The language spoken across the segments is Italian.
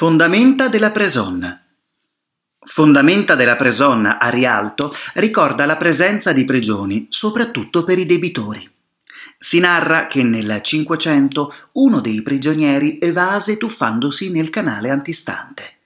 Fondamenta della Preson Fondamenta della Preson a Rialto ricorda la presenza di prigioni, soprattutto per i debitori. Si narra che nel Cinquecento uno dei prigionieri evase tuffandosi nel canale antistante.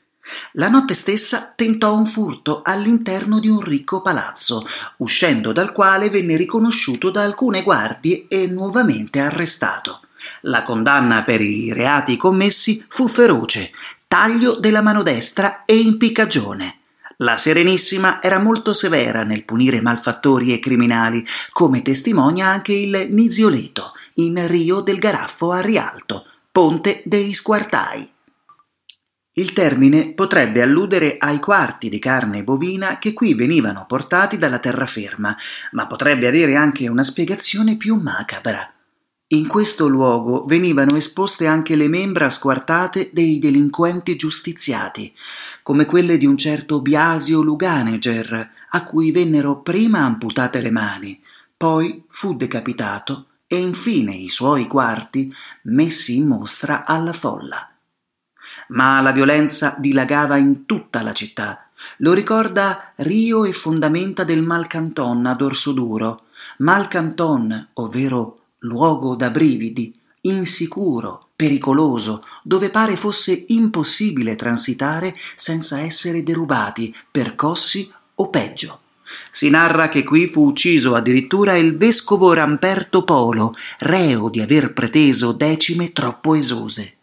La notte stessa tentò un furto all'interno di un ricco palazzo, uscendo dal quale venne riconosciuto da alcune guardie e nuovamente arrestato. La condanna per i reati commessi fu feroce, taglio della mano destra e impiccagione. La Serenissima era molto severa nel punire malfattori e criminali, come testimonia anche il Nizioleto, in Rio del Garaffo a Rialto, ponte dei Squartai. Il termine potrebbe alludere ai quarti di carne bovina che qui venivano portati dalla terraferma, ma potrebbe avere anche una spiegazione più macabra. In questo luogo venivano esposte anche le membra squartate dei delinquenti giustiziati, come quelle di un certo Biasio Luganeger, a cui vennero prima amputate le mani, poi fu decapitato e infine i suoi quarti messi in mostra alla folla. Ma la violenza dilagava in tutta la città. Lo ricorda Rio e fondamenta del Malcanton a dorso duro, Malcanton, ovvero luogo da brividi, insicuro, pericoloso, dove pare fosse impossibile transitare senza essere derubati, percossi o peggio. Si narra che qui fu ucciso addirittura il vescovo Ramperto Polo, reo di aver preteso decime troppo esose.